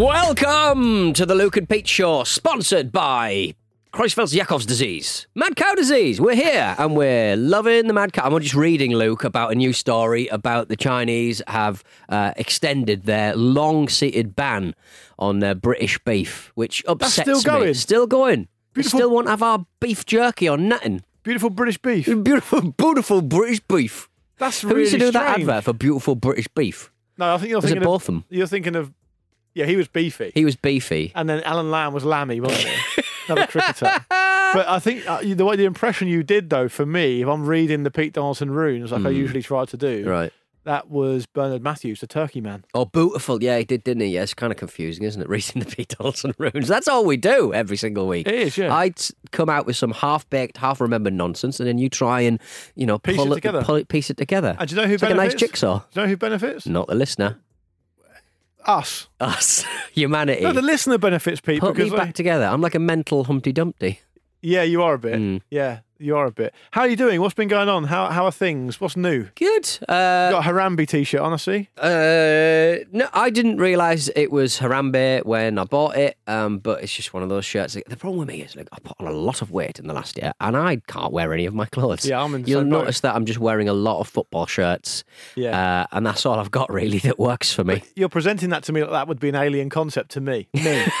Welcome to the Luke and Pete Show, sponsored by Creutzfeldt-Jakob's disease, mad cow disease. We're here and we're loving the mad cow. I'm just reading Luke about a new story about the Chinese have uh, extended their long-seated ban on their British beef, which upsets still me. going? Still going. We still won't have our beef jerky or nothing. beautiful British beef. Beautiful, beautiful British beef. That's Who really used to do that advert for beautiful British beef? No, I think you're Was it thinking of Botham? You're thinking of Yeah, he was beefy. He was beefy. and then Alan Lamb was Lammy, wasn't he? Another cricketer. But I think uh, the way the impression you did, though, for me, if I'm reading the Pete Donaldson runes like I usually try to do, Hmm. Right. that was Bernard Matthews, the Turkey man. Oh, beautiful. Yeah, he did, didn't he? Yeah, it's kind of confusing, isn't it? Reading the Pete Donaldson runes. That's all we do every single week. It is, yeah. I'd s- come out with some half baked, half remembered nonsense, and then you try and, you know, Piece pull it together. pull it, piece it together. And do you know who it's like a nice benefits? jigsaw. Do you know who benefits? Not the listener. Us. Us. Humanity. No, the listener benefits, people. Put me back I- together. I'm like a mental Humpty Dumpty. Yeah, you are a bit. Mm. Yeah, you are a bit. How are you doing? What's been going on? How how are things? What's new? Good. Uh, Got a Harambe t-shirt on, I see. Uh, no, I didn't realise it was Harambe when I bought it. Um, but it's just one of those shirts. The problem with me is like I put on a lot of weight in the last year, and I can't wear any of my clothes. Yeah, I'm in You'll notice that I'm just wearing a lot of football shirts. Yeah. uh, and that's all I've got really that works for me. You're presenting that to me like that would be an alien concept to me. Me.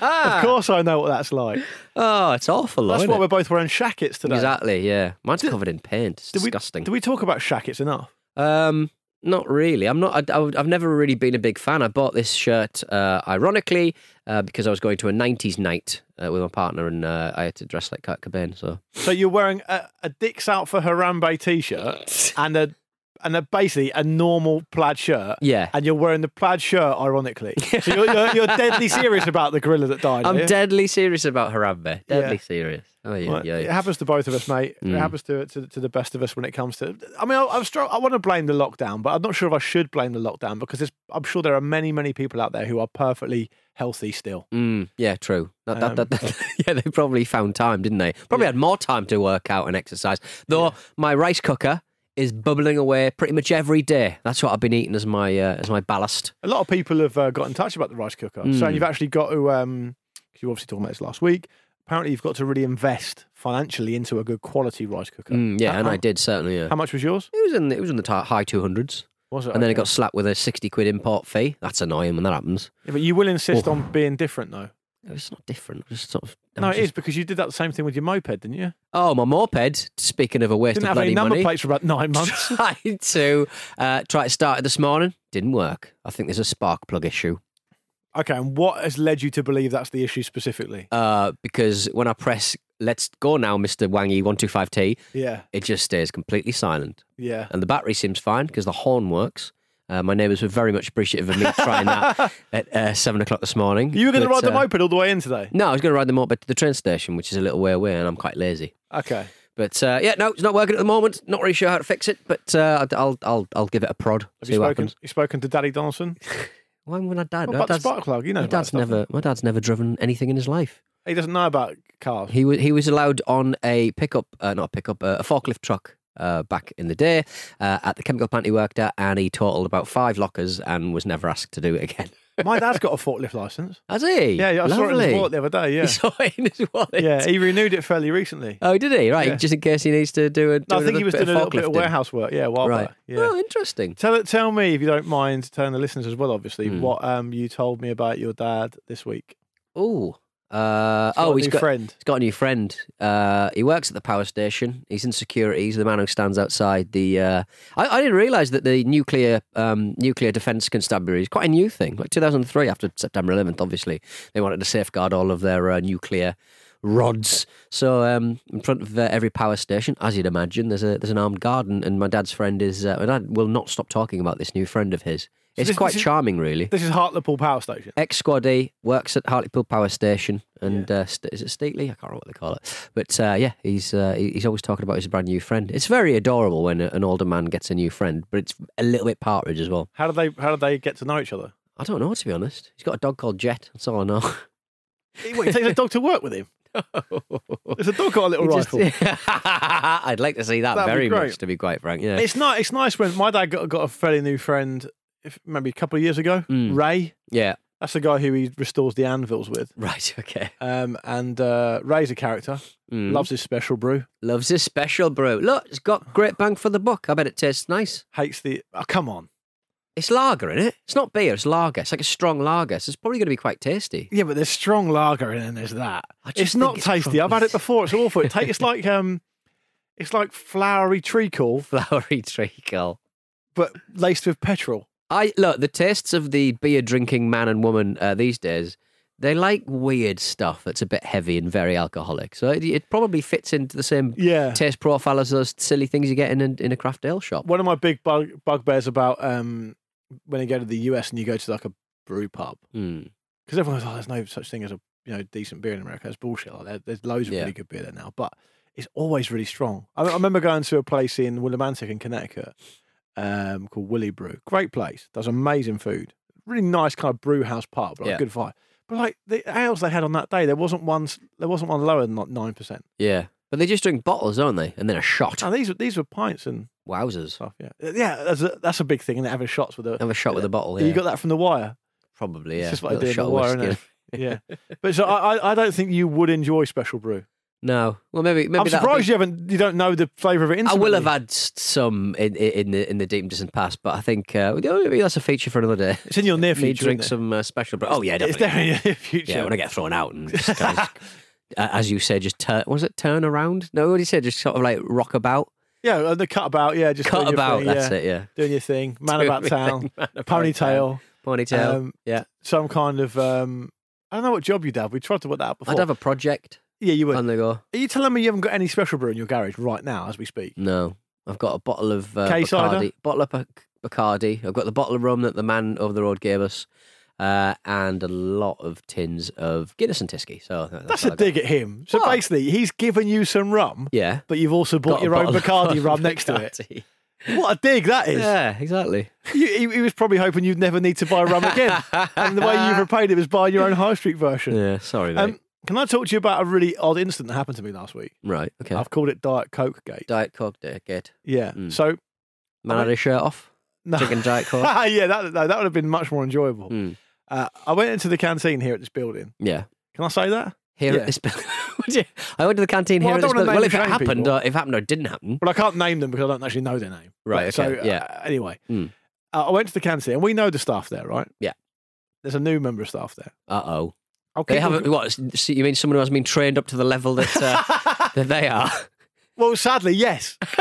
of course I know what that's like. Oh, it's awful. That's why we're both wearing shackets today. Exactly. Yeah, mine's covered in paint. It's Did we, disgusting. do we talk about shackets enough? Um, not really. I'm not. I, I've never really been a big fan. I bought this shirt, uh, ironically, uh, because I was going to a '90s night uh, with my partner, and uh, I had to dress like Kurt Cobain. So So you're wearing a, a Dicks Out for Harambe t-shirt and a and a, basically a normal plaid shirt. Yeah. And you're wearing the plaid shirt, ironically. So you're, you're, you're deadly serious about the gorilla that died. I'm deadly serious about Harambe. Deadly Yeah. serious. Oh yeah, Well, yeah. It happens to both of us, mate. It Mm. happens to, to to the best of us when it comes to. I mean, I, I'm str- I want to blame the lockdown, but I'm not sure if I should blame the lockdown because I'm sure there are many, many people out there who are perfectly healthy still. Mm, yeah, true. That, Um, that, that- yeah, they probably found time, didn't they? Probably had more time to work out and exercise. Though my rice cooker is bubbling away pretty much every day. That's what I've been eating as my uh, as my ballast. A lot of people have uh, got in touch about the rice cooker, Mm. saying you've actually got to. Um, 'cause you were obviously talking about this last week. Apparently, you've got to really invest financially into a good quality rice cooker. Mm, yeah, How- and how, I did certainly. Yeah. How much was yours? It was in the, it was in the ti- high two hundreds, Was it? and then it got slapped with a sixty quid import fee. That's annoying when that happens. Yeah, but you will insist Oh. on being different, though. It's not different. Just sort of. No, it just- is because you did that same thing with your moped, didn't you? Oh, my moped. Speaking of a waste Didn't of have bloody any number money. plates for about nine months. tried to uh, try to start it this morning. Didn't work. I think there's a spark plug issue. okay, and what has led you to believe that's the issue specifically? Uh, because when I press "Let's go now, Mister Wangy one two five T," Yeah, it just stays completely silent, yeah. and the battery seems fine because the horn works. Uh, my neighbours were very much appreciative of me trying that at uh, seven o'clock this morning. You were going to ride the uh, moped all the way in today? No, I was going to ride the moped to the train station, which is a little way away, and I'm quite lazy. Okay. But uh, yeah, no, it's not working at the moment. Not really sure how to fix it, but uh, I'll I'll I'll give it a prod. Have see you what spoken? happens. You spoken to Daddy Donaldson? Why would I dad? What My about dad's- spark plug? You know my dad's never my dad's never driven anything in his life. He doesn't know about cars. He was he was allowed on a pickup, uh, not a pickup, uh, a forklift truck. Uh, back in the day, uh, at the chemical plant he worked at, and he totaled about five lockers and was never asked to do it again. My dad's got a forklift license. Has he? Yeah, I saw it in Lovely. his wallet the other day. Yeah, You saw it in his wallet. yeah, he renewed it fairly recently. Oh, did he? Right, Yeah. just in case he needs to do a. Do No, I think he was doing a little bit of warehouse work. Yeah, a while Right. back. Yeah. Oh, interesting. Tell it. Tell me if you don't mind telling the listeners as well. Obviously, Hmm. what um you told me about your dad this week. Oh. Uh, He's got oh, a new friend. He's got a new friend. Uh, he works at the power station. He's in security. He's the man who stands outside the. Uh, I, I didn't realise that the nuclear um, nuclear defence constabulary is quite a new thing. Like 2003, after September 11th, obviously they wanted to safeguard all of their uh, nuclear rods. So um, in front of uh, every power station, as you'd imagine, there's a there's an armed guard, and, and my dad's friend is. Uh, my dad will not stop talking about this new friend of his. It's this- quite this is- charming, really. This is Hartlepool Power Station. Ex squaddy works at Hartlepool Power Station, and uh, St- is it Steatley? I can't remember what they call it. But uh, yeah, he's uh, he's always talking about his brand new friend. It's very adorable when an older man gets a new friend, but it's a little bit partridge as well. How do they How do they get to know each other? I don't know to be honest. He's got a dog called Jet. That's all I know. He, what, he takes a dog to work with him. There's a dog got a little He just- rifle. I'd like to see that That'd very much, to be quite frank. Yeah. It's not. It's nice when my dad got got a fairly new friend. If maybe a couple of years ago, Mm. Ray. yeah. That's the guy who he restores the anvils with. Right. Okay. Um, and uh, Ray's a character. Mm. Loves his special brew. Loves his special brew. Look, it's got great bang for the buck. I bet it tastes nice. Hates the. Oh, come on. It's lager, isn't it? It's not beer. It's lager. It's like a strong lager. So it's probably going to be quite tasty. Yeah, but there's strong lager in it and there's that. It's not it's tasty. I've had it before. It's awful. It ta- it's like um, it's like flowery treacle, Flowery treacle. but laced with petrol. I look the tastes of the beer drinking man and woman uh, these days. They like weird stuff that's a bit heavy and very alcoholic. So it, it probably fits into the same Yeah. taste profile as those silly things you get in a, in a craft ale shop. One of my big bug, bugbears about um, when you go to the US and you go to like a brew pub Mm. because everyone goes, "Oh, there's no such thing as a you know decent beer in America." It's bullshit. Like, there, there's loads of Yeah. really good beer there now, but it's always really strong. I, I remember going to a place in Willimantic in Connecticut um, called Willy Brew. Great place. Does amazing food. Really nice kind of brew house pub. Like Yeah. good vibe. But like the ales they had on that day, there wasn't one. There wasn't one lower than like nine percent. Yeah, but they just drink bottles, don't they? And then a shot. And these were these were pints and Wowzers! stuff. Yeah, yeah. That's a, that's a big thing. And having shots with a. Have a shot with a bottle. Yeah, You got that from the wire. probably. Yeah, It's just what I do in the wire, innit? Yeah, but so I- I don't think you would enjoy special brew. No, well maybe maybe I'm surprised be- you haven't. You don't know the flavour of it. I will have had some in, in in the in the deep and distant past, but I think uh, maybe that's a feature for another day. It's in your near Me future. drink isn't it? some uh, special. Bro- oh yeah, definitely. It's definitely. in your future. Yeah, when I get thrown out and just kind of, uh, as you say, just turn. Was it turn around? No, what did you say? Just sort of like rock about, yeah, and the cut about. Yeah, just cut about. thing, that's yeah. it. Yeah, Doing your thing. Man Doing about town. man Ponytail. ponytail. Um, yeah, Some kind of. um I don't know what job you'd have. We tried to work that out before. I'd have a project yeah, you would. on the go. Are you telling me you haven't got any special brew in your garage right now as we speak? No, I've got a bottle of uh, K-cider? Bacardi. Bottle of Bac- Bacardi. I've got the bottle of rum that the man over the road gave us, uh, and a lot of tins of Guinness and Tisky. So that's, That's what a I got. dig at him. So What? basically, he's given you some rum, Yeah. but you've also bought Got a your own bottle of Bacardi rum next to it. Bacardi. What a dig that is. Yeah, exactly. You, he, he was probably hoping you'd never need to buy rum again. and the way you've repaid it was buying your own high street version. Yeah, sorry, mate. Um, can I talk to you about a really odd incident that happened to me last week? right, okay. I've called it Diet Coke Gate. Diet Coke, good. Yeah. Mm. So, Man had his shirt off, no. drinking Diet Coke. yeah, that, that would have been much more enjoyable. Mm. Uh, I went into the canteen here at this building. Yeah. Can I say that? Here Yeah. at this building. I went to the canteen Well, here at this building. Well, if it happened, or if it happened or didn't happen. Well, I can't name them because I don't actually know their name. Right, So, okay, yeah. uh, anyway, Mm. uh, I went to the canteen and we know the staff there, right? Yeah. There's a new member of staff there. Uh oh. I'll They haven't. What? s- You mean someone who hasn't been trained up to the level that uh, that they are? Well, sadly, yes.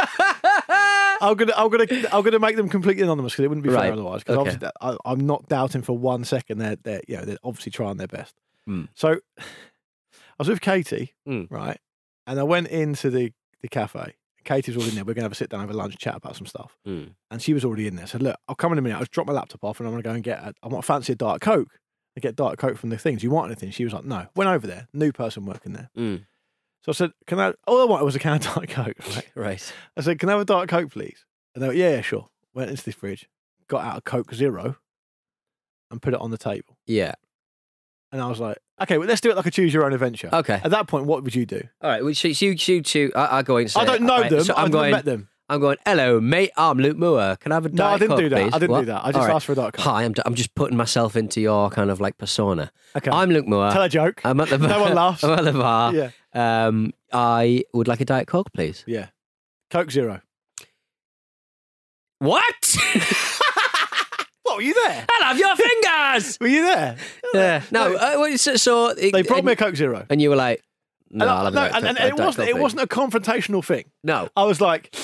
I'm gonna, I'm gonna, I'm gonna make them completely anonymous because it wouldn't be Right. fair otherwise. Because Okay. I, I'm not doubting for one second they're, they're, you know, they're obviously trying their best. Hmm. So, I was with Katie, Hmm. right, and I went into the the cafe. Katie was already in there. We're gonna have a sit down, have a lunch, chat about some stuff. Mm. And she was already in there. So look, I'll come in a minute. I'll just drop my laptop off, and I'm gonna go and get. A, I want fancy a diet coke. I get diet coke from the things. You want anything? She was like, no. Went over there. New person working there. Mm. So I said, can I? All I wanted was a can of diet coke. Right. Right. I said, "Can I have a Diet Coke, please?" And they went, "Yeah, yeah, sure." Went into the fridge, got out a Coke Zero, and put it on the table. Yeah. And I was like, "Okay, well, let's do it like a choose your own adventure." Okay. At that point, what would you do? All right. Well, you, so you two, I, I go in. and say, I don't know right, them. So I've I'm never going. met them. I'm going, hello, mate. I'm Luke Moore. Can I have a No, I Diet didn't Coke, do that. please?" I didn't What? do that. I just All asked for a Diet Coke. Hi, I'm, I'm just putting myself into your kind of like persona. Okay. I'm Luke Moore. Tell a joke. I'm at the No one laughs. I'm at the bar. Yeah. Um, I would like a Diet Coke, please. Yeah. Coke Zero. What? What, were you there? I'll have your fingers. Were you there? yeah. No. Uh, well, so, so They brought and, me a Coke Zero. and you were like, no, And I- I'll have a no, Diet and, and it wasn't. It please. wasn't a confrontational thing. No, I was like,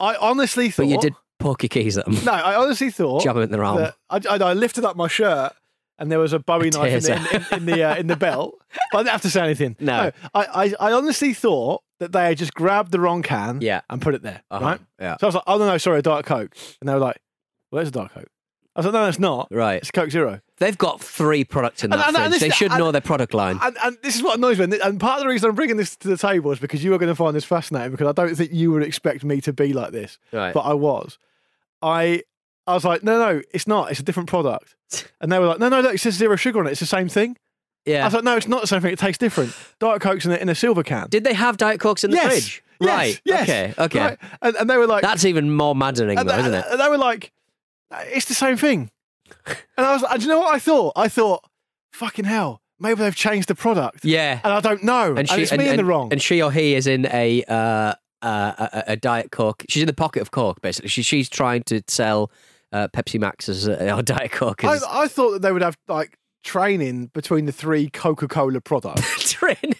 I honestly thought. but you did poke your keys at them. No, I honestly thought. Jab 'em in the arm. I, I, I lifted up my shirt and there was a Bowie A knife in, taser. in, in, the uh, in the belt. But I didn't have to say anything. No. I, I, I honestly thought that they had just grabbed the wrong can Yeah. and put it there. Uh-huh. Right. Yeah. So I was like, oh no, no, sorry, a Diet Coke. And they were like, well, there's a Diet Coke. I was like, no, it's not. Right. It's Coke Zero. They've got three products in And- that and-. They should know their product line. And, and this is what annoys me. And- part of the reason I'm bringing this to the table is because you are going to find this fascinating because I don't think you would expect me to be like this. Right. But I was. I I was like, no, no, it's not. It's a different product. And they were like, no, no, look, it says zero sugar on it. It's the same thing. I yeah. was like, no, it's not the same thing. It tastes different. Diet Coke's in a, in a silver can. Did they have Diet Cokes in the yes. fridge? Yes. Right. Yes. Okay. Okay. Right. And, and they were like, That's even more maddening, though, they, isn't it? and they were like, it's the same thing. And I was like, do you know what I thought? I thought, fucking hell, maybe they've changed the product. Yeah. And I don't know. And, it's me in the wrong. And she or he is in a uh, uh, a, a Diet Coke. She's in the pocket of Coke, basically. She, she's trying to sell uh, Pepsi Max as a, or Diet Coke I, as I thought that they would have like training between the three Coca Cola products. training.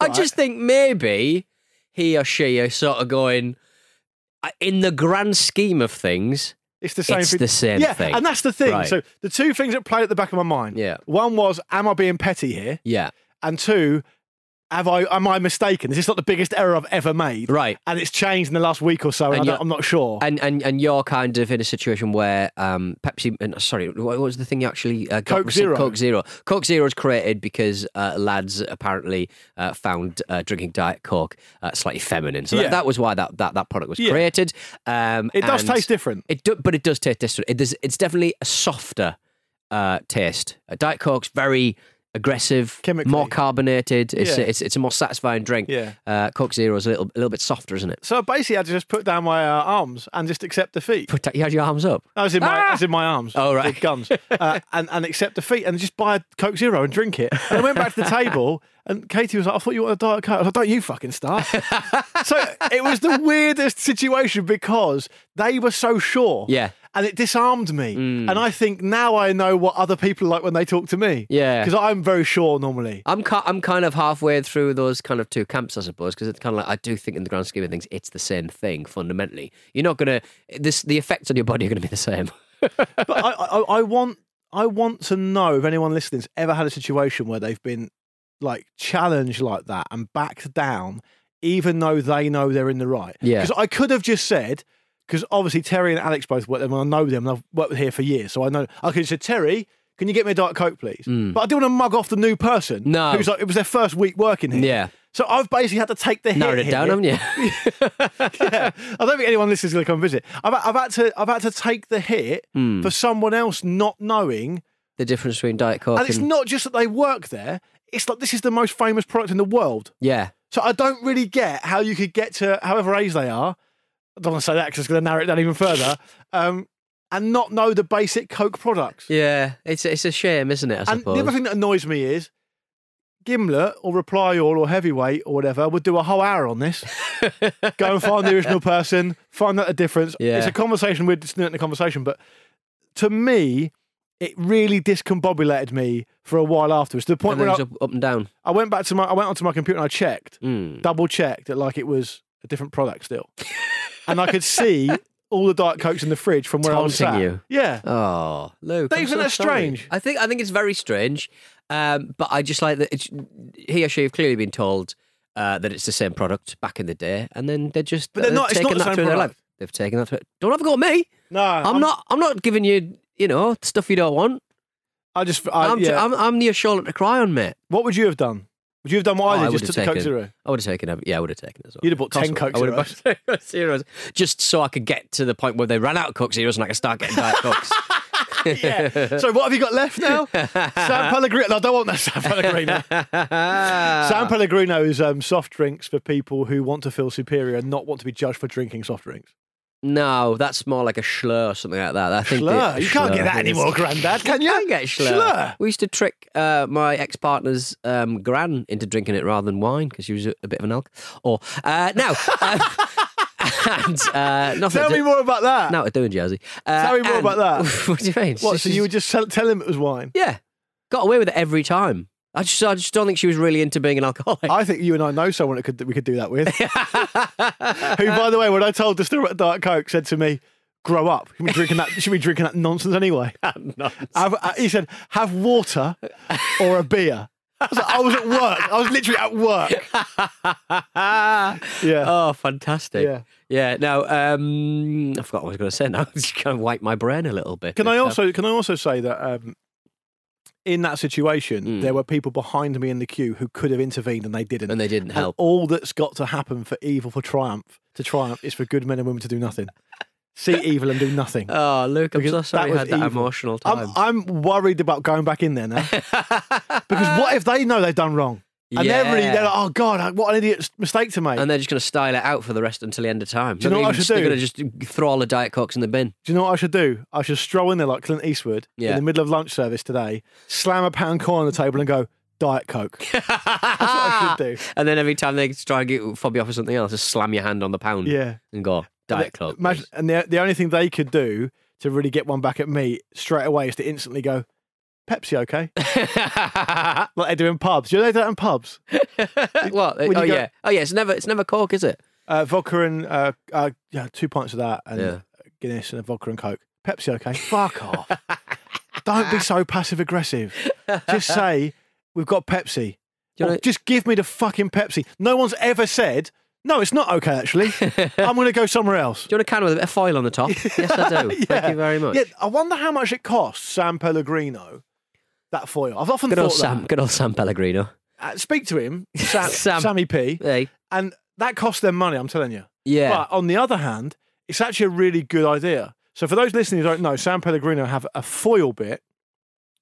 I just think maybe he or she are sort of going, uh, in the grand scheme of things, It's the same It's thing. the same yeah, thing. and that's the thing. Right. So the two things that played at the back of my mind. Yeah. One was, am I being petty here? yeah, And two, have I am I mistaken? Is this not the biggest error I've ever made? right. And it's changed in the last week or so. And And I you're- don't, I'm not sure. And, and and you're kind of in a situation where um, Pepsi, uh, sorry, what was the thing you actually uh, got? Coke? Zero. Coke Zero. Coke Zero is created because uh, lads apparently uh, found uh, drinking Diet Coke uh, slightly feminine. So Yeah. that, that was why that, that, that product was Yeah. created. Um, it does taste different. It do, but it does taste different. It does, it's definitely a softer uh, taste. Uh, Diet Coke's very aggressive, Chemically. more carbonated. It's, Yeah. it's it's a more satisfying drink. Yeah. Uh, Coke Zero is a little a little bit softer, isn't it? So basically, I had to just put down my uh, arms and just accept defeat. Put you had your arms up. I was in my, Ah! I was in my arms. Oh, right. with guns, uh, and and accept defeat, and just buy a Coke Zero and drink it. And I went back to the table, and Katie was like, "I thought you wanted a diet Coke." I was like, "Don't you fucking start." so it was the weirdest situation because they were so sure, Yeah. Mm. and it disarmed me. And I think now I know what other people like when they talk to me. Yeah. because I'm very sure normally. I'm ki- I'm kind of halfway through those kind of two camps, I suppose, because it's kind of like I do think in the grand scheme of things, it's the same thing fundamentally. You're not gonna this the effects on your body are gonna be the same. but I, I, I want I want to know if anyone listening's ever had a situation where they've been like challenged like that and backed down, even though they know they're in the right. Yeah. Because I could have just said, because obviously Terry and Alex both work them, and I know them, and I've worked with here for years, so I know. I could said, Terry. Can you get me a Diet Coke, please? But I didn't want to mug off the new person. Mm. No. Who's like, it was their first week working here. Yeah. So I've basically had to take the hit. Narrowed it down, haven't you? yeah. I don't think anyone listening is going to come visit. I've, I've had to I've had to take the hit Hmm. for someone else not knowing, the difference between Diet Coke and it's not just that they work there. It's like this is the most famous product in the world. yeah. So I don't really get how you could get to however age they are. I don't want to say that because it's going to narrow it down even further. Um, and not know the basic Coke products. Yeah, it's it's a shame, isn't it? I and suppose. the other thing that annoys me is Gimlet or Reply All or Heavyweight or whatever would do a whole hour on this. Go and find the original person, find out the difference. Yeah. It's a conversation, we're just in the conversation. But to me, it really discombobulated me for a while afterwards. To the point and where I, up, up and down. I went back to my, I went onto my computer and I checked, Mm. double checked that like it was a different product still, and I could see all the diet cokes in the fridge from where I was Taunting sat. you. Yeah, Oh, Luke. Don't I'm you think so that's sorry. strange? I think I think it's very strange. Um, but I just like that it's, he or she have clearly been told uh, that it's the same product back in the day, and then they're just But they're they've not- it's not taken the that same through their product. life. They've taken that. Through, don't have a go at me. no, I'm, not. I'm not giving you. You know stuff you don't want. I just, I, I'm, yeah. I'm, I'm near Charlotte to cry on, mate. what would you have done? Would you have done what I did? Just took the Coke Zero. I would have taken. A, yeah, I would have taken it as well. You'd have bought 10 Cost- Coke I would have bought Coke zeros just so I could get to the point where they ran out of Coke zeros and I could start getting Diet Cokes. yeah. So what have you got left now? San Pellegrino. No, I don't want that San Pellegrino. San Pellegrino is um, soft drinks for people who want to feel superior and not want to be judged for drinking soft drinks. No, that's more like a Shloer or something like that. I think the- You can't get that anymore, Grandad, can you? You can get Shloer. Shloer. We used to trick uh, my ex partner's um, gran into drinking it rather than wine because she was a, a bit of an elk. Or uh, now, um, and uh, nothing. Tell me more about that. No, we're doing Jersey. Uh, Tell me more and- about that. what do you mean? What? So you would just tell, tell him it was wine? yeah, got away with it every time. I just, I just don't think she was really into being an alcoholic. I think you and I know someone that could that we could do that with. Who, by the way, when I told the story about Diet Coke, said to me, "Grow up. You should be drinking that. Should be drinking that nonsense anyway." Have, uh, he said, "Have water or a beer." I was, like, I was at work. I was literally at work. Yeah. Oh, fantastic. Yeah. Yeah. No, um, I forgot what I was going to say now. Just kind of wipe my brain a little bit. Can I uh, also can I also say that um, in that situation Mm. there were people behind me in the queue who could have intervened and they didn't. And they didn't And help. all that's got to happen for evil for triumph to triumph is for good men and women to do nothing. See evil and do nothing. Oh, Luke, I'm so sorry you had that evil. emotional time. I'm, I'm worried about going back in there now because what if they know they've done wrong and they're really Yeah. they're like, oh god, what an idiot mistake to make. and they're just going to style it out for the rest until the end of time. Do you know what I just- should They're going to just throw all the Diet Cokes in the bin. do you know what I should do? I should stroll in there like Clint Eastwood in the middle of lunch service today, slam a pound coin on the table and go Diet Coke. That's what I should do. And then every time they try and get fob you off for something else, just slam your hand on the pound Yeah. and go, Diet Coke. Imagine, and the, the only thing they could do to really get one back at me straight away is to instantly go, Pepsi, okay? like they do in pubs. Do you know they do that in pubs? what? When Oh go- yeah. Oh yeah. It's never. It's never Coke, is it? Uh, vodka and, uh, uh, yeah, two pints of that and Yeah. Guinness and a vodka and Coke. Pepsi, okay? Fuck off. Don't be so passive aggressive. Just say, we've got Pepsi. you Or wanna- just give me the fucking Pepsi. No one's ever said, no, it's not okay, actually. I'm going to go somewhere else. Do you want a can with a bit of foil on the top? yes, I do. Thank you very much. Yeah, I wonder how much it costs San Pellegrino, that foil. I've often Good thought old Sam. that. Good old Sam Pellegrino. Uh, speak to him, Sam, Sam. Sammy P, Hey. and that costs them money, I'm telling you. Yeah. But on the other hand, it's actually a really good idea. So for those listening who don't know, San Pellegrino have a foil bit,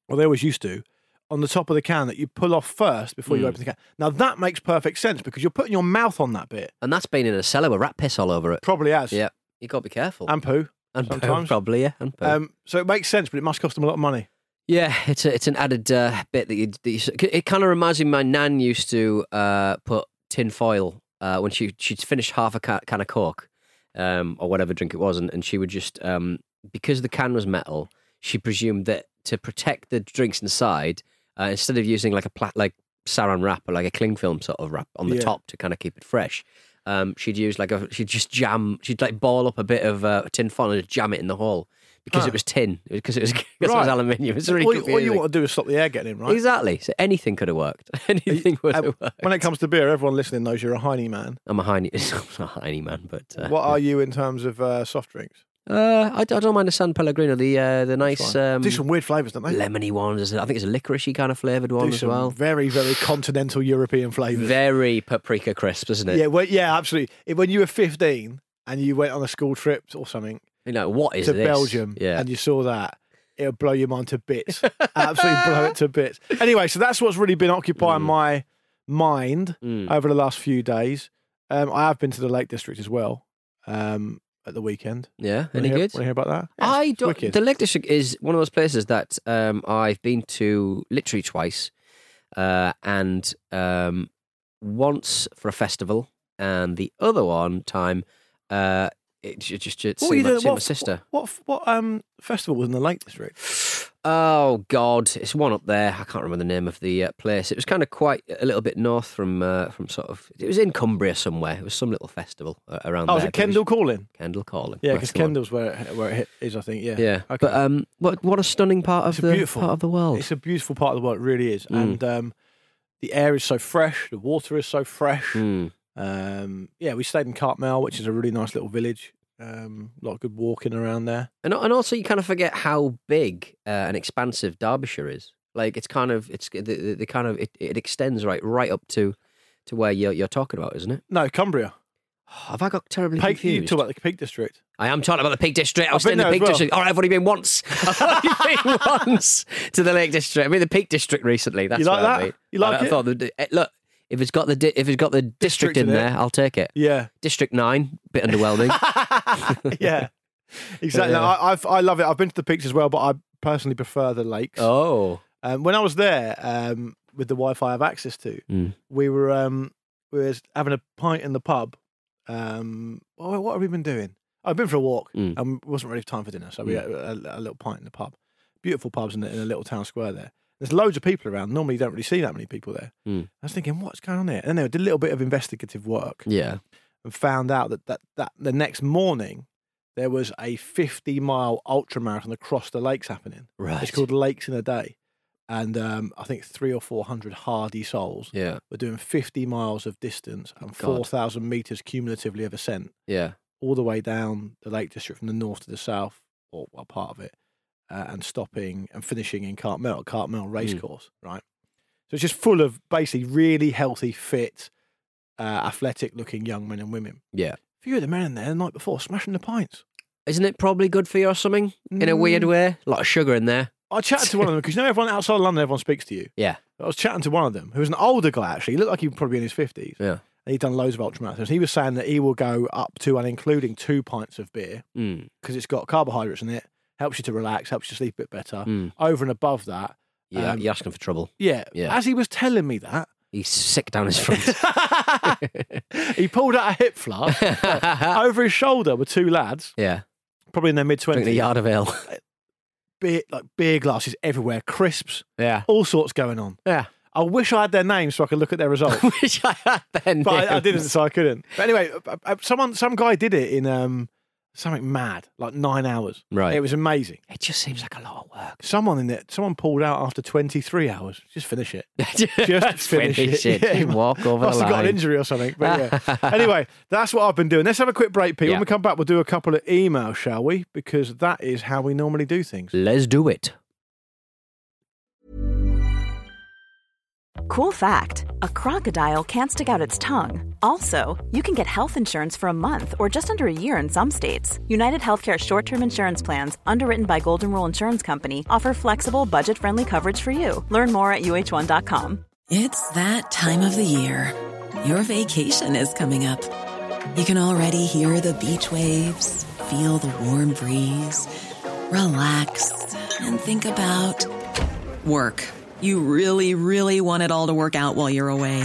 or they always used to, on the top of the can that you pull off first before you Mm. open the can. Now that makes perfect sense because you're putting your mouth on that bit. and that's been in a cellar with rat piss all over it. Probably has. Yeah. You got to be careful. And poo. and poo, probably yeah. And poo. Um, so it makes sense, but it must cost them a lot of money. Yeah, it's a, it's an added uh, bit that you. That you it kind of reminds me. My nan used to uh, put tin foil uh, when she she'd finish half a ca- can of coke, um, or whatever drink it was, and, and she would just um, because the can was metal, she presumed that to protect the drinks inside, uh, instead of using like a plat like saran wrap or like a cling film sort of wrap on the Yeah. top to kind of keep it fresh. Um, she'd use like a she'd just jam she'd like ball up a bit of uh, tin foil and just jam it in the hole because it was tin because it was because it was aluminium. It's really all, you- all you want to do is stop the air getting in, right? Exactly. So anything could have worked. Anything would Uh, have worked. when it comes to beer, everyone listening knows you're a Heine man. I'm a Heine, I'm not a man, but uh, what are you in terms of uh, soft drinks? uh, I, I don't mind the San Pellegrino, the uh, the nice um, do some weird flavours, don't they? lemony ones. I think it's a licoricey kind of flavoured one as well. very, very continental European flavours. Very paprika crisp, isn't it? Yeah, well, yeah, absolutely. When you were 15 and you went on a school trip or something You know what is to this? Belgium Yeah. and you saw that, it'll blow your mind to bits. absolutely blow it to bits. Anyway, so that's what's really been occupying Mm. my mind Mm. over the last few days. Um, I have been to the Lake District as well um, at the weekend. yeah. Wanna Any hear, good? Want to hear about that? Yeah, I don't. wicked. The Lake District is one of those places that um, I've been to literally twice, uh, and um, once for a festival, and the other one time, uh, it ju- just to What were see, you my, my What- sister. What what um festival was in the Lake District? Oh God, it's one up there. I can't remember the name of the uh, place. It was kind of quite a little bit north from uh, from sort of. It was in Cumbria somewhere. It was some little festival uh, around Oh, there. was it Kendal Calling? Kendal Calling. Yeah, because. Kendal's where it, where it hit- is, I think. Yeah. Yeah, Okay. but um, what what a stunning part of It's the beautiful- part of the world. It's a beautiful part of the world. It really is, Mm. and um, the air is so fresh. The water is so fresh. Mm. Um, yeah, we stayed in Cartmel, which is a really nice little village. Um, a lot of good walking around there. And and also you kind of forget how big uh, and expansive Derbyshire is. Like it's kind of it's the, the, the kind of it, it extends right right up to to where you're you're talking about, isn't it? No, Cumbria. Have I got terribly Peak, you confused? talk about the Peak District. I am talking about the Peak District. I was in the Peak well. District. All right, I've only been once. I've only been once to the Lake District. I mean, the Peak District recently. That's You like what I that? mean. You like I, I thought the, eh, look, if it's got the di- if it's got the district, District in in there, I'll take it. Yeah, District nine, bit underwhelming. yeah, exactly. Yeah. I, I've I love it. I've been to the peaks as well, but I personally prefer the lakes. oh, Um, when I was there, um, with the Wi-Fi I have access to, Mm. we were um, we were having a pint in the pub. Um, what, what have we been doing? I've been for a walk Mm. and wasn't ready for time for dinner, so we had a, a little pint in the pub. Beautiful pubs in, the, in a little town square there. There's loads of people around. Normally, you don't really see that many people there. Mm. I was thinking, what's going on here? And then I did a little bit of investigative work yeah. and found out that, that, that the next morning there was a 50 mile ultra marathon across the lakes happening. Right. It's called Lakes in a Day. And um, I think three or 400 hardy souls Yeah. were doing 50 miles of distance and 4,000 meters cumulatively of ascent Yeah. all the way down the Lake District from the north to the south, or well, part of it, uh, and stopping and finishing in Cartmel, Cartmel Racecourse, right? So it's just full of basically really healthy, fit, uh, athletic looking young men and women. Yeah. A few of the men in there the night before smashing the pints. Isn't it probably good for you or something? In a weird Mm. way? A lot of sugar in there. I chatted to one of them because you know everyone outside of London, everyone speaks to you. Yeah. I was chatting to one of them who was an older guy actually. He looked like he would probably in his fifties. Yeah. And he'd done loads of ultramarathons. He was saying that he will go up to and including two pints of beer Mm. because it's got carbohydrates in it, helps you to relax, helps you sleep a bit better. Mm. Over and above that, Yeah. Um, you're asking for trouble. yeah, Yeah. As he was telling me that, He's sick down his front. he pulled out a hip flask. Over his shoulder were two lads, yeah. probably in their mid Drink the twenties. yard of ale. Beer, like beer glasses everywhere, crisps, Yeah. all sorts going on. Yeah. I wish I had their names so I could look at their results. Which I had then. but I, I didn't, so I couldn't. But anyway, uh, uh, someone, some guy did it in um, something mad, like nine hours. Right. It was amazing. It just seems like a lot of work. Someone in it, someone pulled out after 23 hours. Just finish it. Just finish, Finish it. it. Just walk over Must the have got an injury or something. But yeah. anyway, that's what I've been doing. Let's have a quick break, Pete. Yeah. When we come back, we'll do a couple of emails, shall we? Because that is how we normally do things. Let's do it. Cool fact a crocodile can't stick out its tongue. Also, you can get health insurance for a month or just under a year in some states. United Healthcare short term insurance plans, underwritten by Golden Rule Insurance Company, offer flexible, budget friendly coverage for you. Learn more at uh1.com. It's that time of the year. Your vacation is coming up. You can already hear the beach waves, feel the warm breeze, relax, and think about work. You really, really want it all to work out while you're away.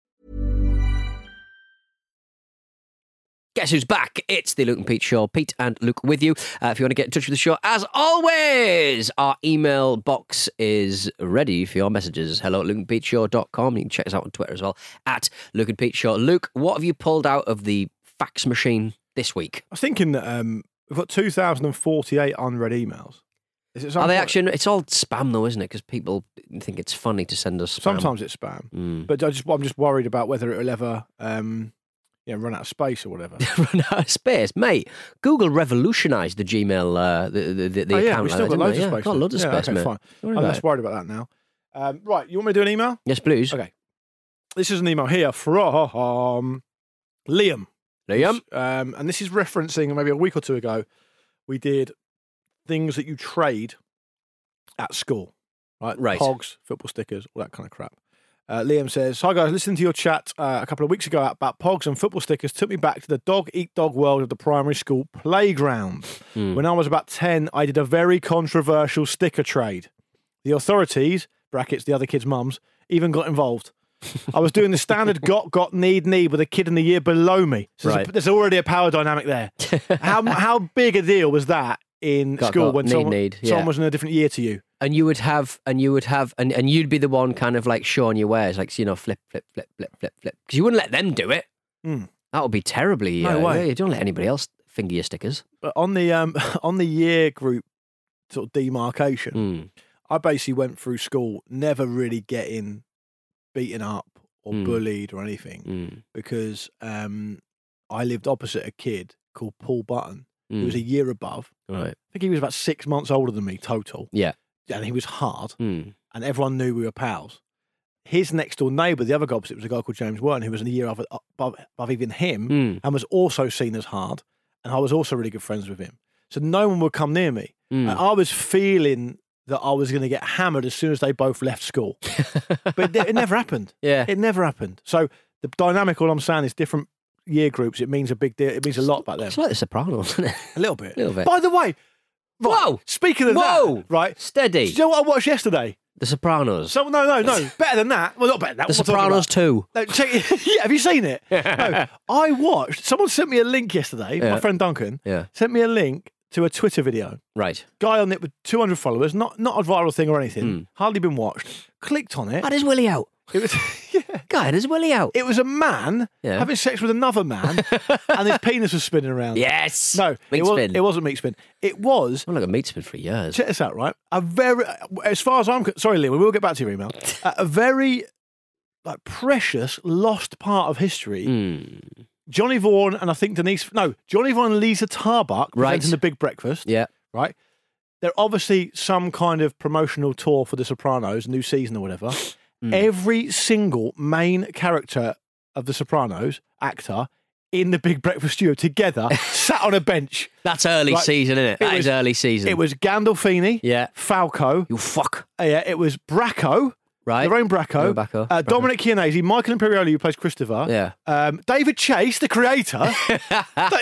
Guess who's back? It's the Luke and Pete Show. Pete and Luke with you. Uh, if you want to get in touch with the show, as always, our email box is ready for your messages. Hello at lukeandpeteshow.com. You can check us out on Twitter as well, at Luke and Pete Show. Luke, what have you pulled out of the fax machine this week? I was thinking that um, we've got 2,048 unread emails. Is it Are they actually? It's all spam though, isn't it? Because people think it's funny to send us spam. Sometimes it's spam. Mm. But I just, I'm just worried about whether it'll ever um, know, run out of space or whatever. run out of space, mate. Google revolutionised the Gmail, uh, the the, the, the oh, yeah, account. like still that, got loads of Yeah, space. Got loads of space, mate. fine. I'm about less it. worried about that now. Um, right, you want me to do an email? Yes, please. Okay. This is an email here from Liam. Liam. Um, and this is referencing maybe a week or two ago, we did things that you trade at school, right? Right. Pogs, football stickers, all that kind of crap. Uh, Liam says, Hi guys, listening to your chat uh, a couple of weeks ago about Pogs and football stickers took me back to the dog eat dog world of the primary school playground. When I was about 10, I did a very controversial sticker trade. The authorities, brackets, the other kids' mums, even got involved. I was doing the standard got, got, need, need with a kid in the year below me. So there's, a- there's already a power dynamic there. how, how big a deal was that in Got, school got, when need, someone, need, someone yeah. was in a different year to you? And you would have, and you would have, and, and you'd be the one kind of like showing your wares, like, you know, flip, flip, flip, flip, flip, flip. Because you wouldn't let them do it. Hmm. That would be terribly. No uh, way. yeah, You don't let anybody else finger your stickers. But on the um, on the year group sort of demarcation, Mm. I basically went through school never really getting beaten up or Mm. bullied or anything Mm. because um, I lived opposite a kid called Paul Button who was Mm. a year above. Right. I think he was about six months older than me total. Yeah. And he was hard, Mm. and everyone knew we were pals. His next door neighbour, the other guy opposite, was a guy called James Wharton, who was a year above, above, above even him Mm. and was also seen as hard. And I was also really good friends with him. So no one would come near me. Mm. And I was feeling that I was going to get hammered as soon as they both left school. but it, it never happened. Yeah. It never happened. So the dynamic, all I'm saying is different year groups. It means a big deal. It means a lot back then. It's like The Sopranos, isn't it? A little bit. A Little bit. By the way, right, Whoa! Speaking of Whoa! that, right? Do Steady. you know what I watched yesterday? The Sopranos. So no, no, no. better than that. Well, not better than that. the What am I talking Sopranos about? 2. No, check, yeah, have you seen it? no, I watched. Someone sent me a link yesterday. Yeah. My friend Duncan Yeah. sent me a link to a Twitter video. Right. Guy on it with 200 followers, not not a viral thing or anything. Hmm. Hardly been watched. Clicked on it. How does Willie out? It was yeah. Guy, does Willie out? It was a man Yeah. having sex with another man, and his penis was spinning around. Yes. No, Meat it, was, spin. it wasn't meat spin. It was. I'm like a meat spin for years. Check this out, right? A very, as far as I'm con- sorry, Liam, we will get back to your email. a, a very like precious lost part of history. Mm. Johnny Vaughan and I think Denise. No, Johnny Vaughan and Liza Tarbuck Right. presenting the Big Breakfast. Yeah. right? They're obviously some kind of promotional tour for The Sopranos, new season or whatever. Hmm. Every single main character of The Sopranos actor in the Big Breakfast studio together sat on a bench. That's early Right. season, isn't it? It That is was- early season. It was Gandolfini, Yeah. Falco, You fuck. uh, yeah, it was Bracco, Right. Lorraine Bracco, Bracco, Uh, Bracco. Dominic Chianese, Michael Imperioli, who plays Christopher, Yeah. um, David Chase, the creator.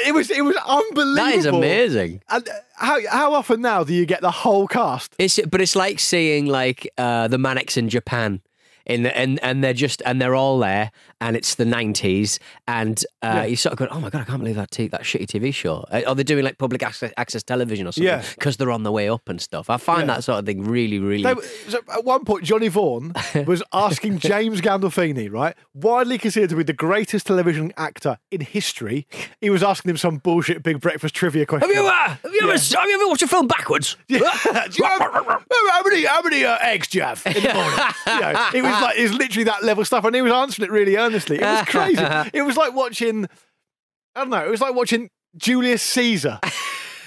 it was it was unbelievable. That is amazing. And how how often now do you get the whole cast? It's but it's like seeing like uh, the Manics in Japan. In the, and and they're just and they're all there, and it's the nineties, and uh, Yeah. you sort of go, oh my god, I can't believe that t- that shitty TV show. Are they're doing like public access, access television or something, Yeah. because they're on the way up and stuff. I find Yeah. that sort of thing really, really. They, so at one point, Johnny Vaughan was asking James Gandolfini, right, widely considered to be the greatest television actor in history. He was asking him some bullshit big breakfast trivia question. have you uh, have you ever have you ever watched a film backwards? You have- how many how many uh, eggs do you have in the morning? you know, it was like it's literally that level stuff, and he was answering it really earnestly. It was crazy. it was like watching, I don't know, it was like watching Julius Caesar.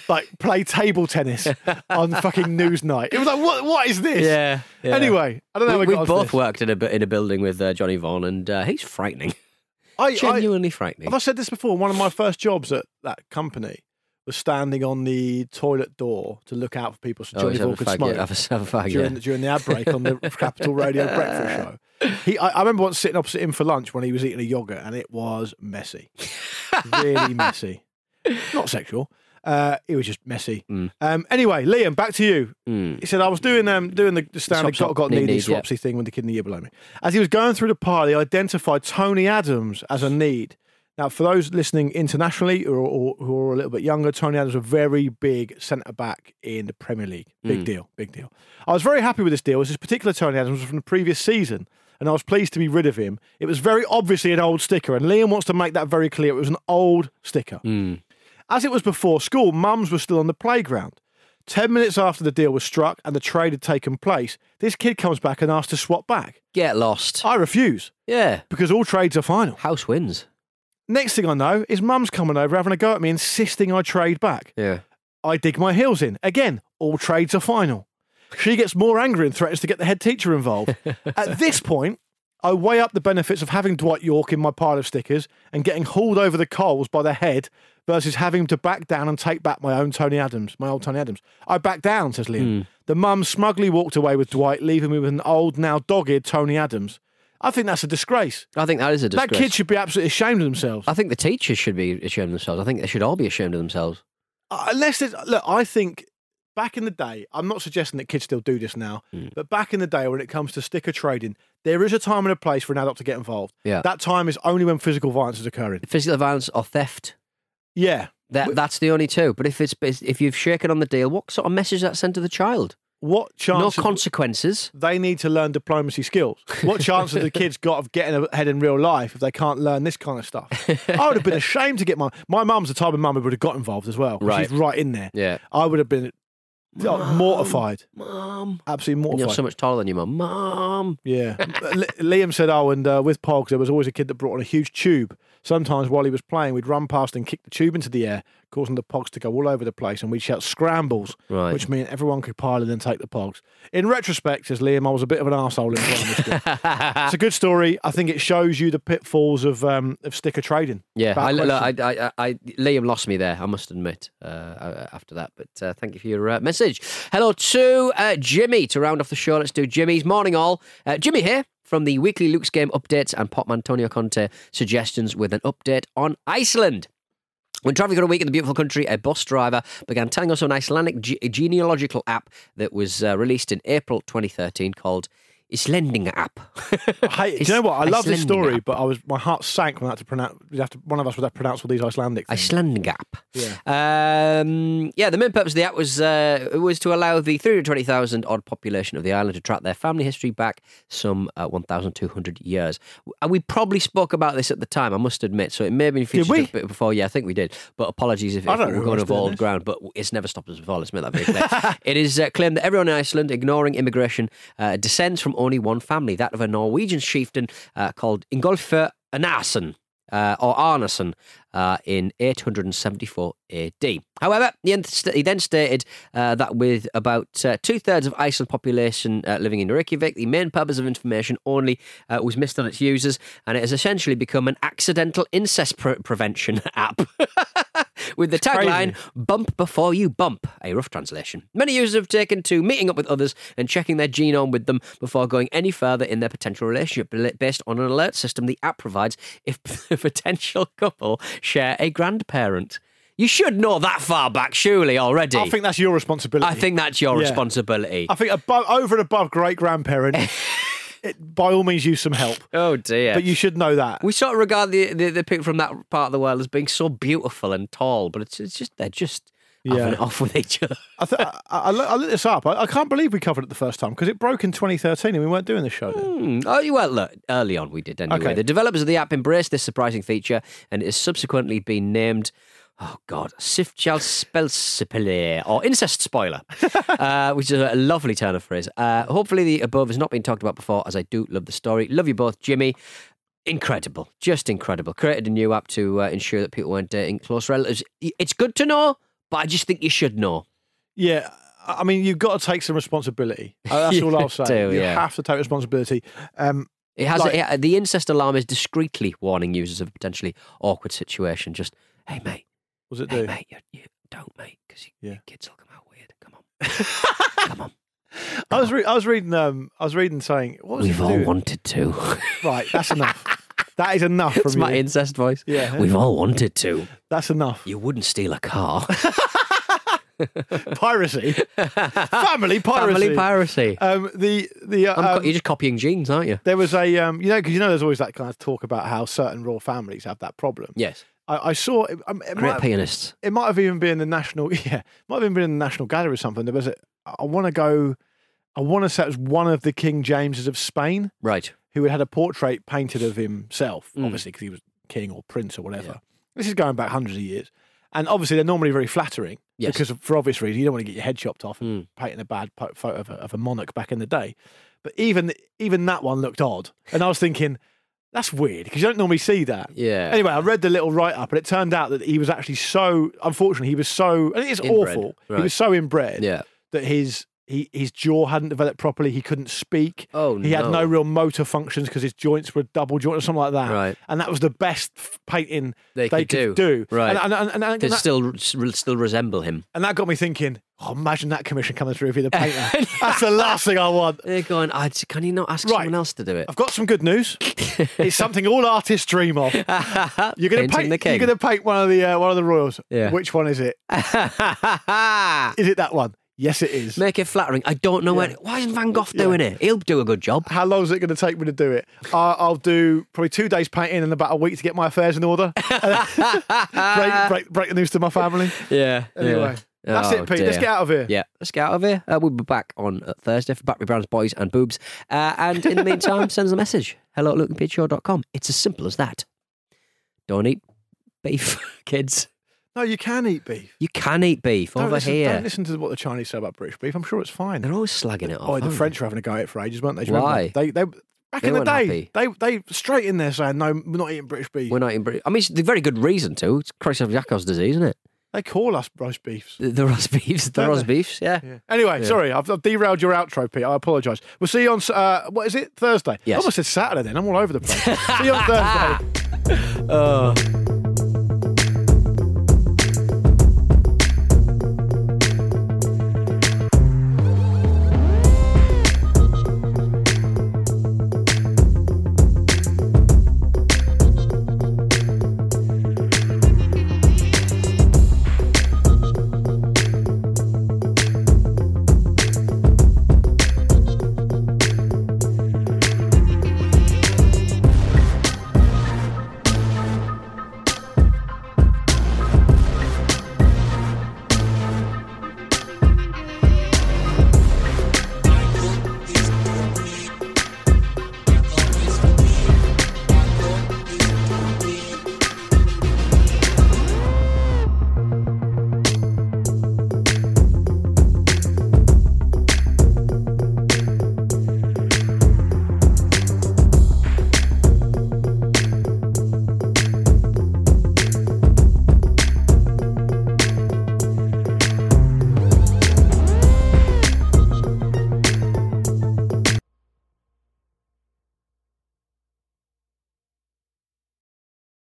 Like play table tennis on fucking news night. It was like, what? What is this? Yeah. yeah. Anyway, I don't know. we, we both this. worked in a in a building with uh, Johnny Vaughan, and uh, he's frightening, I, I, genuinely frightening. have I said this before? One of my first jobs at that company was standing on the toilet door to look out for people so Oh, Johnny he's Vaughan could fag, smoke. yeah, have a, have a fag, during, yeah. during the ad break on the Capital Radio breakfast show. He, I, I remember once sitting opposite him for lunch when he was eating a yogurt, and it was messy, really messy. Not sexual. Uh, it was just messy. Mm. Um, anyway, Liam, back to you. Mm. He said I was doing um doing the, the standard Swap, got needy need, yeah. swapsy thing with the kid in the year below me. As he was going through the pile, he identified Tony Adams as a need. Now, for those listening internationally or, or who are a little bit younger, Tony Adams was a very big centre back in the Premier League. Big Mm. deal, big deal. I was very happy with this deal. as This particular Tony Adams was from the previous season, and I was pleased to be rid of him. It was very obviously an old sticker, and Liam wants to make that very clear. It was an old sticker. Mm. As it was before school, mums were still on the playground. Ten minutes after the deal was struck and the trade had taken place, this kid comes back and asks to swap back. Get lost. I refuse Yeah. because all trades are final. House wins. Next thing I know, his mum's coming over having a go at me, insisting I trade back. Yeah. I dig my heels in. Again, all trades are final. She gets more angry and threatens to get the head teacher involved. At this point, I weigh up the benefits of having Dwight Yorke in my pile of stickers and getting hauled over the coals by the head versus having to back down and take back my own Tony Adams, my old Tony Adams. I back down, says Liam. Hmm. The mum smugly walked away with Dwight, leaving me with an old, now dogged Tony Adams. I think that's a disgrace. I think that is a disgrace. That kid should be absolutely ashamed of themselves. I think the teachers should be ashamed of themselves. I think they should all be ashamed of themselves. Uh, Unless there's, look, I think back in the day, I'm not suggesting that kids still do this now, Hmm. but back in the day when it comes to sticker trading, there is a time and a place for an adult to get involved. Yeah. That time is only when physical violence is occurring. Physical violence or theft. Yeah. That, that's the only two. But if it's if you've shaken on the deal, what sort of message does that send to the child? What chance? No have- consequences. they need to learn diplomacy skills. What chance have the kids got of getting ahead in real life if they can't learn this kind of stuff? I would have been ashamed to get my my mum's the type of mum who would have got involved as well. Right. She's right in there. Yeah. I would have been oh, mortified. Mom. Absolutely mortified. You're so much taller than your mum. Mom. Yeah. Liam said, oh, and uh, with Pogs, there was always a kid that brought on a huge tube. Sometimes while he was playing, we'd run past and kick the tube into the air, causing the Pogs to go all over the place, and we'd shout scrambles, Right. which meant everyone could pile in and take the Pogs. In retrospect, says Liam, I was a bit of an arsehole in primary school. it's a good story. I think it shows you the pitfalls of um, of sticker trading. Yeah, I, look, I. I, I, Liam lost me there. I must admit. Uh, after that, but uh, thank you for your uh, message. Hello to uh, Jimmy to round off the show. Let's do Jimmy's morning all. Uh, Jimmy here from the weekly Luke's game updates and Pop Antonio Conte suggestions with an update on Iceland. When travelling for a week in the beautiful country, a bus driver began telling us of an Icelandic ge- genealogical app that was uh, released in April 2013 called Islendinga app. I hate, do you know what? I love this story, app. but I was my heart sank when I had to pronounce. Have to, one of us would have to pronounce all these Icelandic things. Icelandic app. Yeah. Um, yeah, the main purpose of the app was uh, was to allow the 320,000 odd population of the island to track their family history back some uh, 1,200 years. And we probably spoke about this at the time, I must admit. So it may have been featured we? a bit before. Yeah, I think we did. But apologies if, if we're going over old ground. But it's never stopped us before. Let's make that very clear. it is uh, claimed that everyone in Iceland, ignoring immigration, uh, descends from only one family, that of a Norwegian chieftain uh, called Ingolfur Anarsson uh, or Arneson uh, in 874 AD. However, he then he then stated uh, that with about uh, two thirds of Iceland population uh, living in Reykjavik, the main purpose of information only uh, was missed on its users, and it has essentially become an accidental incest pre- prevention app. with the tagline "Bump before you bump," a rough translation. Many users have taken to meeting up with others and checking their genome with them before going any further in their potential relationship, based on an alert system the app provides if the potential couple share a grandparent. You should know that far back, surely already. I think that's your responsibility. I think that's your Yeah. responsibility. I think above, over and above great grandparent, it, by all means use some help. Oh dear. But you should know that. we sort of regard the, the the people from that part of the world as being so beautiful and tall, but it's, it's just they're just having Yeah. it off with each other. I, th- I, I, I looked this up. I, I can't believe we covered it the first time because it broke in 2013 and we weren't doing this show then. Hmm. Oh, well, look, early on we did anyway. Okay. The developers of the app embraced this surprising feature and it has subsequently been named. Oh God, Sifjalspelsipile or incest spoiler, uh, which is a lovely turn of phrase. Uh, hopefully, the above has not been talked about before, as I do love the story. Love you both, Jimmy. Incredible, just incredible. Created a new app to uh, ensure that people weren't dating close relatives. It's good to know, but I just think you should know. Yeah. I I mean, you've got to take some responsibility. Uh, That's all I'll say. do, you yeah. have to take responsibility. Um, It has Like- it- the incest alarm is discreetly warning users of a potentially awkward situation. Just, hey mate, was it hey do? mate, you, you don't mate, because Yeah. your kids will come out weird. Come on, come on. I was re- I was reading um I was reading saying what was We've all doing? wanted to. right. That's enough. that is enough It's from my you. incest voice. Yeah. We've all wanted to. That's enough. You wouldn't steal a car. Piracy, family piracy. Family piracy. Um, the the uh, um, you're just copying genes, aren't you? there was a um, you know because you know there's always that kind of talk about how certain royal families have that problem. Yes. I, I saw it, um, it, Great might, pianists. it might have even been the national yeah might have even been in the National Gallery or something. There was a I want to go. I want to say it was one of the King Jameses of Spain Right. who had had a portrait painted of himself, Mm. obviously because he was king or prince or whatever. This is going back hundreds of years, and obviously they're normally very flattering Yes. because of, for obvious reasons you don't want to get your head chopped off and Mm. painting a bad photo of a, of a monarch back in the day. But even even that one looked odd, and I was thinking. That's weird because you don't normally see that. Yeah. Anyway, I read the little write up, and it turned out that he was actually so. Unfortunately, he was so. And it's Inbred, awful. He was so inbred Yeah. that his He, his jaw hadn't developed properly. He couldn't speak. Oh, He had no. no real motor functions because his joints were double jointed or something like that. Right. And that was the best painting They could do. do. Right. And, and, and, and, that, still still resemble him. and that got me thinking. Oh, imagine that commission coming through if you're the painter. That's the last thing I want. They're going. "I- Can you not ask Right. someone else to do it? I've got some good news. it's something all artists dream of. You're going to paint. the king. You're going to paint one of the uh, one of the royals. Yeah. Which one is it? Is it that one? Yes, it is. Make it flattering. I don't know where. Why isn't Van Gogh doing it? He'll do a good job. How long is it going to take me to do it? Uh, I'll do probably two days painting and about a week to get my affairs in order. break, break, break the news to my family. Yeah. Anyway, that's Oh, it, Pete. Let's get out of here. Yeah, let's get out of here. Uh, we'll be back on uh, Thursday for Battery Brown's Boys and Boobs. Uh, and in the meantime, send us a message. Hello at lukeandpeteshow.com. It's as simple as that. Don't eat beef, kids. No, you can eat beef. You can eat beef Don't over listen, here. Don't listen to what the Chinese say about British beef. I'm sure it's fine. They're always slagging it off. Oh, the French were having a go at it for ages, weren't they? Do you remember? Why? They, they, back They in the day, happy. they, they straight in there saying, no, we're not eating British beef. We're not in Britain. I mean, it's a very good reason to. It's Creutzfeldt-Jakob disease, isn't it? They call us roast beefs. The, the roast beefs. The roast beefs, yeah. Anyway, Yeah. sorry, I've, I've derailed your outro, Pete. I apologise. We'll see you on, uh, what is it, Thursday? Yes. I almost said Saturday then. I'm all over the place. see you on Thursday. Oh.